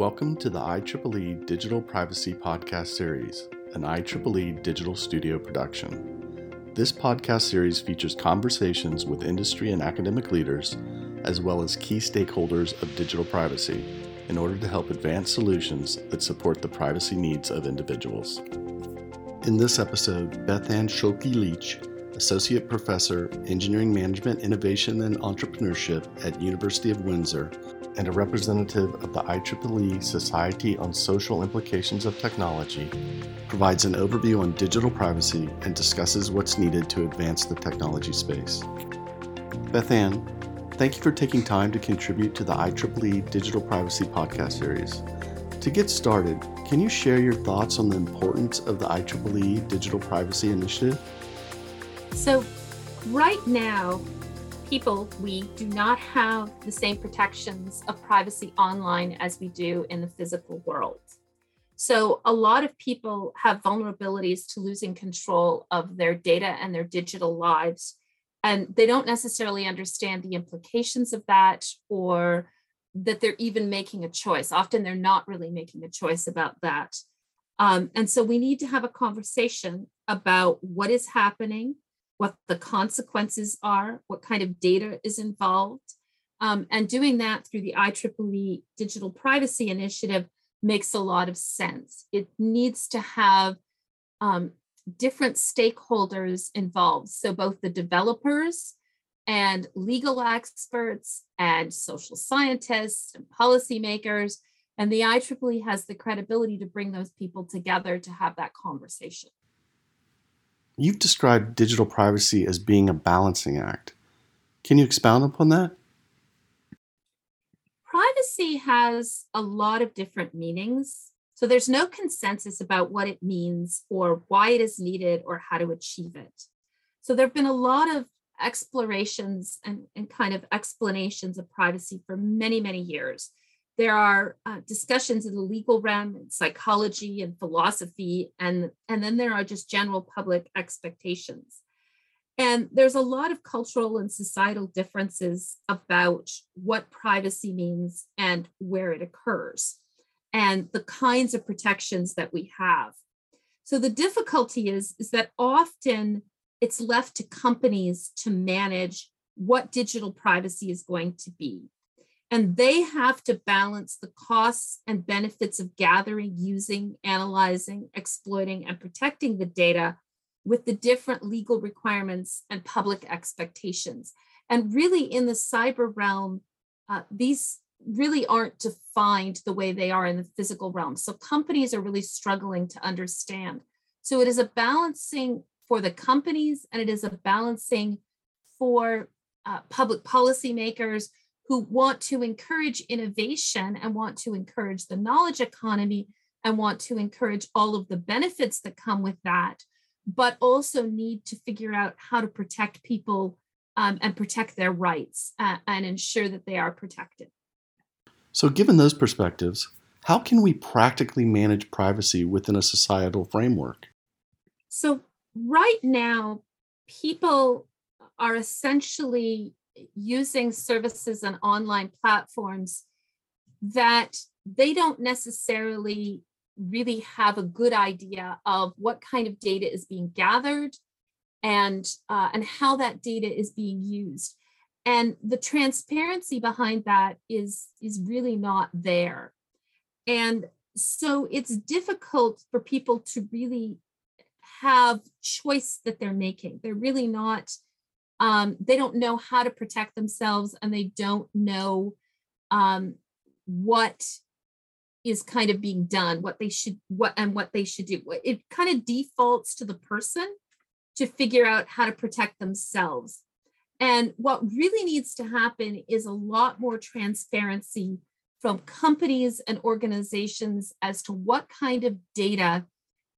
Welcome to the IEEE Digital Privacy Podcast Series, an IEEE digital studio production. This podcast series features conversations with industry and academic leaders, as well as key stakeholders of digital privacy, in order to help advance solutions that support the privacy needs of individuals. In this episode, Beth-Anne Schuelke-Leech, Associate Professor, Engineering Management, Innovation, and Entrepreneurship at University of Windsor, and a representative of the IEEE Society on Social Implications of Technology, provides an overview on digital privacy and discusses what's needed to advance the technology space. Beth-Anne, thank you for taking time to contribute to the IEEE Digital Privacy Podcast Series. To get started, can you share your thoughts on the importance of the IEEE Digital Privacy Initiative? So, right now, people, we do not have the same protections of privacy online as we do in the physical world. So, a lot of people have vulnerabilities to losing control of their data and their digital lives. And they don't necessarily understand the implications of that or that they're even making a choice. Often they're not really making a choice about that. Um, and so we need to have a conversation about what is happening what the consequences are, what kind of data is involved. Um, and doing that through the IEEE Digital Privacy Initiative makes a lot of sense. It needs to have um, different stakeholders involved. So, both the developers and legal experts and social scientists and policymakers. And the IEEE has the credibility to bring those people together to have that conversation. You've described digital privacy as being a balancing act. Can you expound upon that? Privacy has a lot of different meanings. So there's no consensus about what it means or why it is needed or how to achieve it. So there have been a lot of explorations and, and kind of explanations of privacy for many, many years. There are uh, discussions in the legal realm, and psychology and philosophy, and, and then there are just general public expectations. And there's a lot of cultural and societal differences about what privacy means and where it occurs, and the kinds of protections that we have. So the difficulty is, is that often it's left to companies to manage what digital privacy is going to be. And they have to balance the costs and benefits of gathering, using, analyzing, exploiting, and protecting the data with the different legal requirements and public expectations. And really, in the cyber realm, uh, these really aren't defined the way they are in the physical realm. So companies are really struggling to understand. So it is a balancing for the companies and it is a balancing for uh, public policymakers who want to encourage innovation and want to encourage the knowledge economy and want to encourage all of the benefits that come with that, but also need to figure out how to protect people um, and protect their rights uh, and ensure that they are protected. So, given those perspectives, how can we practically manage privacy within a societal framework? So, right now, people are essentially using services and online platforms that they don't necessarily really have a good idea of what kind of data is being gathered and uh, and how that data is being used. And the transparency behind that is is really not there. And so it's difficult for people to really have choice that they're making. They're really not um, they don't know how to protect themselves and they don't know um, what is kind of being done what they should what and what they should do. It kind of defaults to the person to figure out how to protect themselves. And what really needs to happen is a lot more transparency from companies and organizations as to what kind of data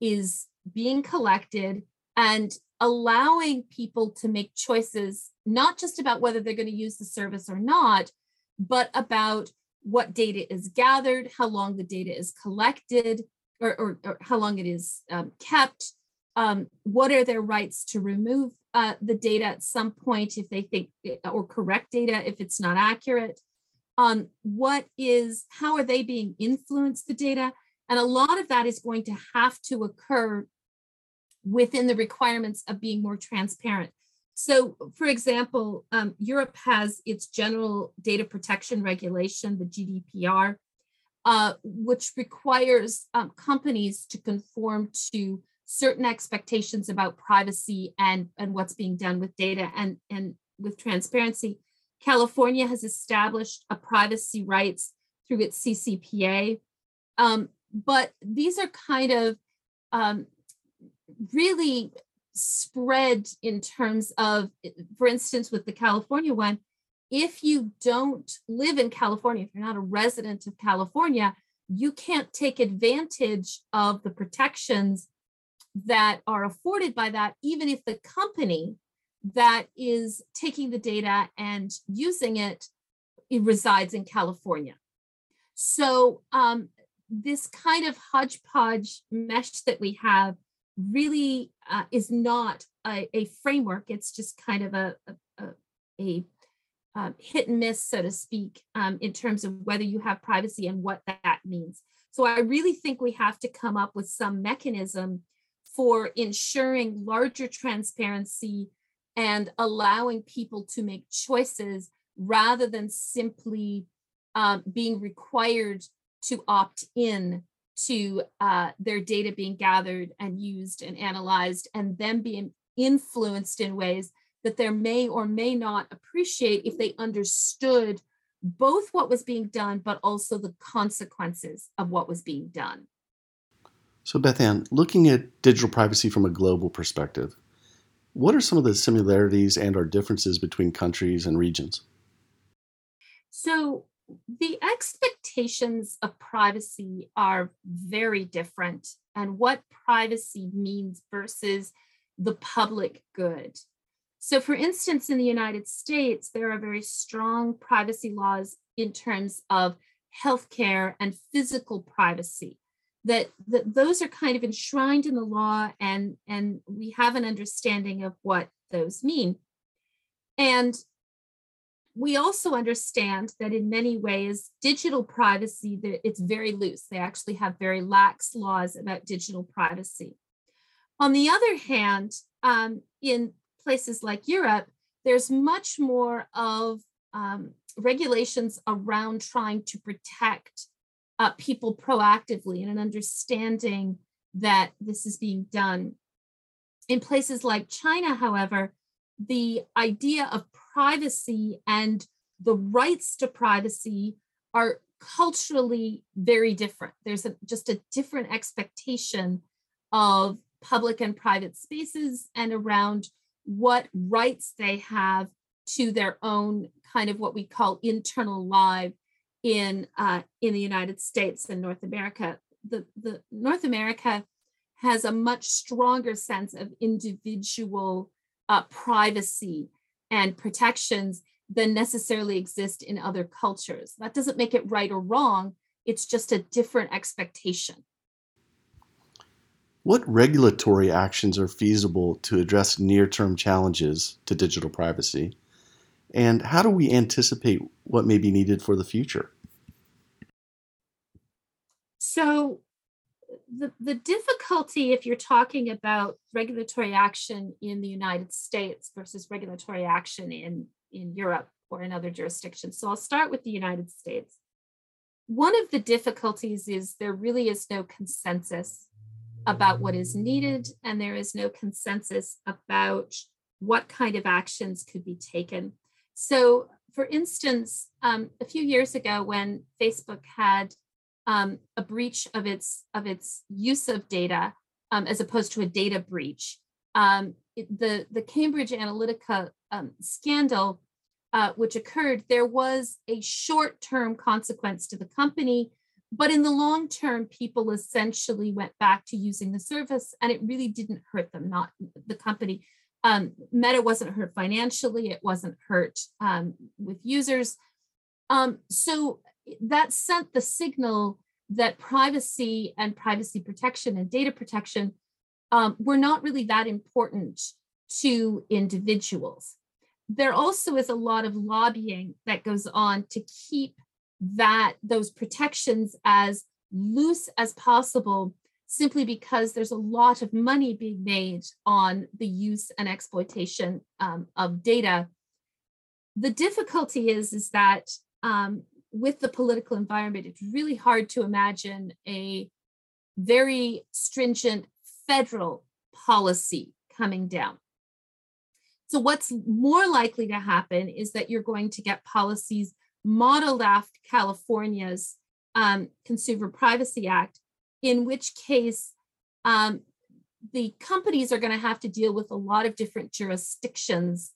is being collected and allowing people to make choices, not just about whether they're going to use the service or not, but about what data is gathered, how long the data is collected, or, or, or how long it is um, kept, um, what are their rights to remove uh, the data at some point if they think, or correct data if it's not accurate. on what is, how are they being influenced the data? And a lot of that is going to have to occur within the requirements of being more transparent. So, for example, um, Europe has its general data protection regulation, the GDPR, uh, which requires um, companies to conform to certain expectations about privacy and, and what's being done with data and, and with transparency. California has established a privacy rights through its CCPA. Um, but these are kind of um, really spread in terms of, for instance, with the California one, if you don't live in California, if you're not a resident of California, you can't take advantage of the protections that are afforded by that, even if the company that is taking the data and using it, it resides in California. So um, this kind of hodgepodge mesh that we have really uh, is not a, a, framework. It's just kind of a, a, a, um, hit and miss, so to speak, um, in terms of whether you have privacy and what that means. So I really think we have to come up with some mechanism for ensuring larger transparency and allowing people to make choices rather than simply um, being required to opt in to uh, their data being gathered and used and analyzed and then being influenced in ways that they may or may not appreciate if they understood both what was being done but also the consequences of what was being done. So, Beth-Anne, looking at digital privacy from a global perspective, what are some of the similarities and or differences between countries and regions? So, the expectations of privacy are very different and what privacy means versus the public good. So, for instance, in the United States, there are very strong privacy laws in terms of healthcare and physical privacy. That, that those are kind of enshrined in the law, and, and we have an understanding of what those mean. And we also understand that in many ways, digital privacy, it's very loose. They actually have very lax laws about digital privacy. On the other hand, um, in places like Europe, there's much more of um, regulations around trying to protect uh, people proactively and an understanding that this is being done. In places like China, however, the idea of privacy and the rights to privacy are culturally very different. There's a, just a different expectation of public and private spaces and around what rights they have to their own kind of what we call internal life in uh, in the United States and North America. The, the North America has a much stronger sense of individual uh, privacy and protections than necessarily exist in other cultures. That doesn't make it right or wrong, it's just a different expectation. What regulatory actions are feasible to address near term challenges to digital privacy? And how do we anticipate what may be needed for the future? So, the, the difficulty if you're talking about regulatory action in the United States versus regulatory action in, in Europe or in other jurisdictions. So I'll start with the United States. One of the difficulties is there really is no consensus about what is needed, and there is no consensus about what kind of actions could be taken. So, for instance, um, a few years ago, when Facebook had um, a breach of its of its use of data um, as opposed to a data breach. Um, it, the the Cambridge Analytica um, scandal, uh, which occurred, there was a short term consequence to the company, but in the long term, people essentially went back to using the service, and it really didn't hurt them, not the company. Um, Meta wasn't hurt financially; it wasn't hurt um, with users. so that sent the signal that privacy and privacy protection and data protection um, were not really that important to individuals. There also is a lot of lobbying that goes on to keep that those protections as loose as possible simply because there's a lot of money being made on the use and exploitation um, of data. The difficulty is, is that um, with the political environment, it's really hard to imagine a very stringent federal policy coming down. So, what's more likely to happen is that you're going to get policies modeled after California's um, Consumer Privacy Act, in which case um, the companies are going to have to deal with a lot of different jurisdictions.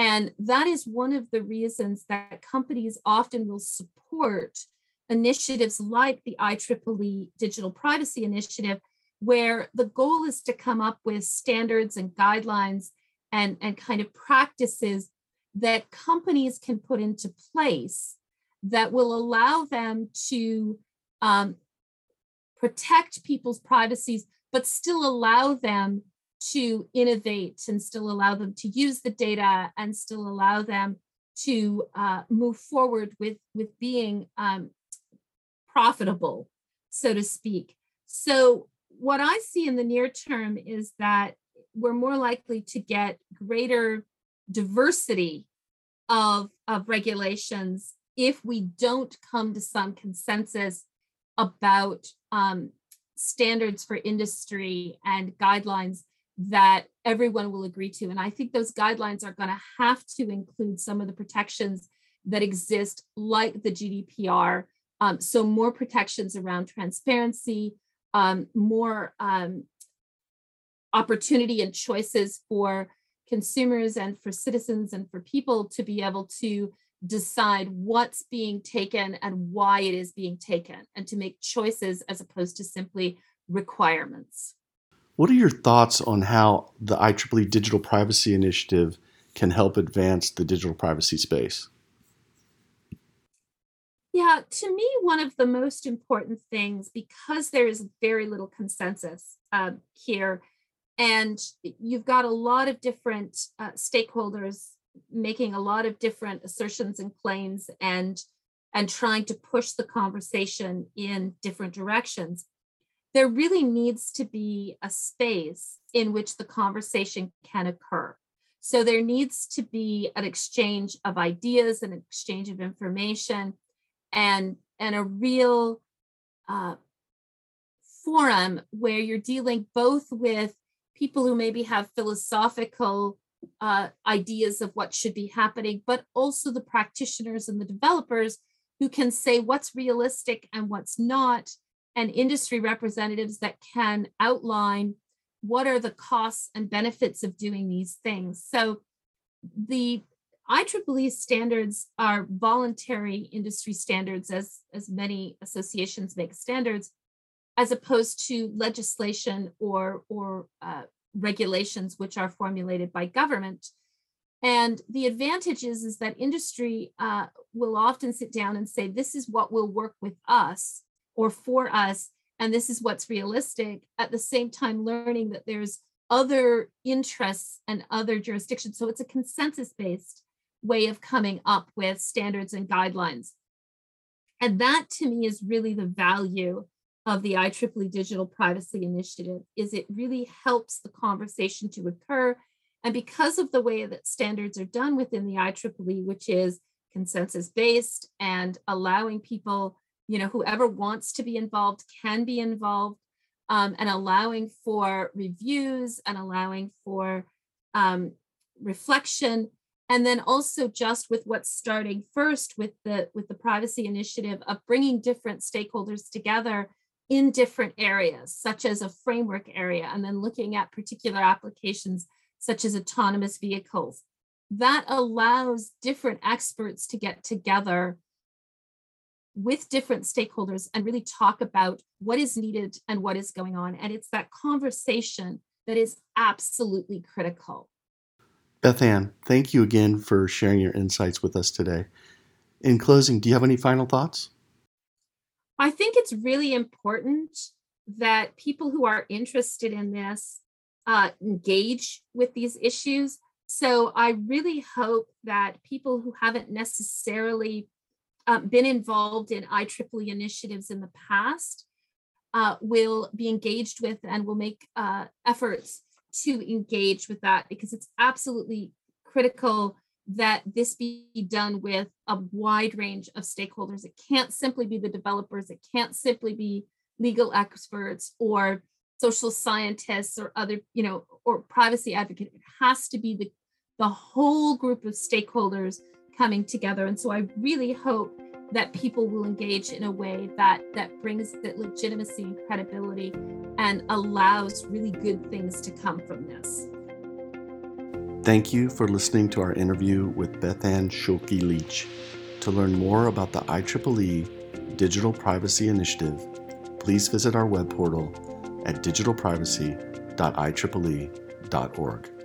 And that is one of the reasons that companies often will support initiatives like the IEEE Digital Privacy Initiative, where the goal is to come up with standards and guidelines and, and kind of practices that companies can put into place that will allow them to um, protect people's privacies, but still allow them to innovate and still allow them to use the data and still allow them to uh, move forward with, with being um, profitable, so to speak. So, what I see in the near term is that we're more likely to get greater diversity of, of regulations if we don't come to some consensus about um, standards for industry and guidelines that everyone will agree to. And I think those guidelines are going to have to include some of the protections that exist, like the GDPR. Um, so, more protections around transparency, um, more um, opportunity and choices for consumers and for citizens and for people to be able to decide what's being taken and why it is being taken and to make choices as opposed to simply requirements. What are your thoughts on how the IEEE Digital Privacy Initiative can help advance the digital privacy space? Yeah, to me, one of the most important things, because there is very little consensus uh, here, and you've got a lot of different uh, stakeholders making a lot of different assertions and claims and and trying to push the conversation in different directions there really needs to be a space in which the conversation can occur. So there needs to be an exchange of ideas an exchange of information and and a real uh, forum where you're dealing both with people who maybe have philosophical uh, ideas of what should be happening, but also the practitioners and the developers who can say what's realistic and what's not, and industry representatives that can outline what are the costs and benefits of doing these things. So the IEEE standards are voluntary industry standards, as, as many associations make standards, as opposed to legislation or, or uh, regulations which are formulated by government. And the advantage is, is that industry uh, will often sit down and say, this is what will work with us or for us, and this is what's realistic, at the same time learning that there's other interests and other jurisdictions. So it's a consensus based way of coming up with standards and guidelines. And that to me is really the value of the IEEE Digital Privacy Initiative is it really helps the conversation to occur. And because of the way that standards are done within the IEEE, which is consensus based and allowing people, you know, whoever wants to be involved can be involved, um, and allowing for reviews and allowing for um, reflection and then also just with what's starting first with the with the privacy initiative of bringing different stakeholders together in different areas, such as a framework area, and then looking at particular applications such as autonomous vehicles. That allows different experts to get together with different stakeholders and really talk about what is needed and what is going on. And it's that conversation that is absolutely critical. Beth-Anne, thank you again for sharing your insights with us today. In closing, do you have any final thoughts? I think it's really important that people who are interested in this uh, engage with these issues. So I really hope that people who haven't necessarily uh, been involved in IEEE initiatives in the past uh, will be engaged with and will make uh, efforts to engage with that because it's absolutely critical that this be done with a wide range of stakeholders. It can't simply be the developers, it can't simply be legal experts or social scientists or other, you know, or privacy advocate. It has to be the, the whole group of stakeholders coming together. And so I really hope that people will engage in a way that that brings that legitimacy and credibility and allows really good things to come from this. Thank you for listening to our interview with Beth Ann Leach. To learn more about the IEEE Digital Privacy Initiative, please visit our web portal at digitalprivacy.ieee.org.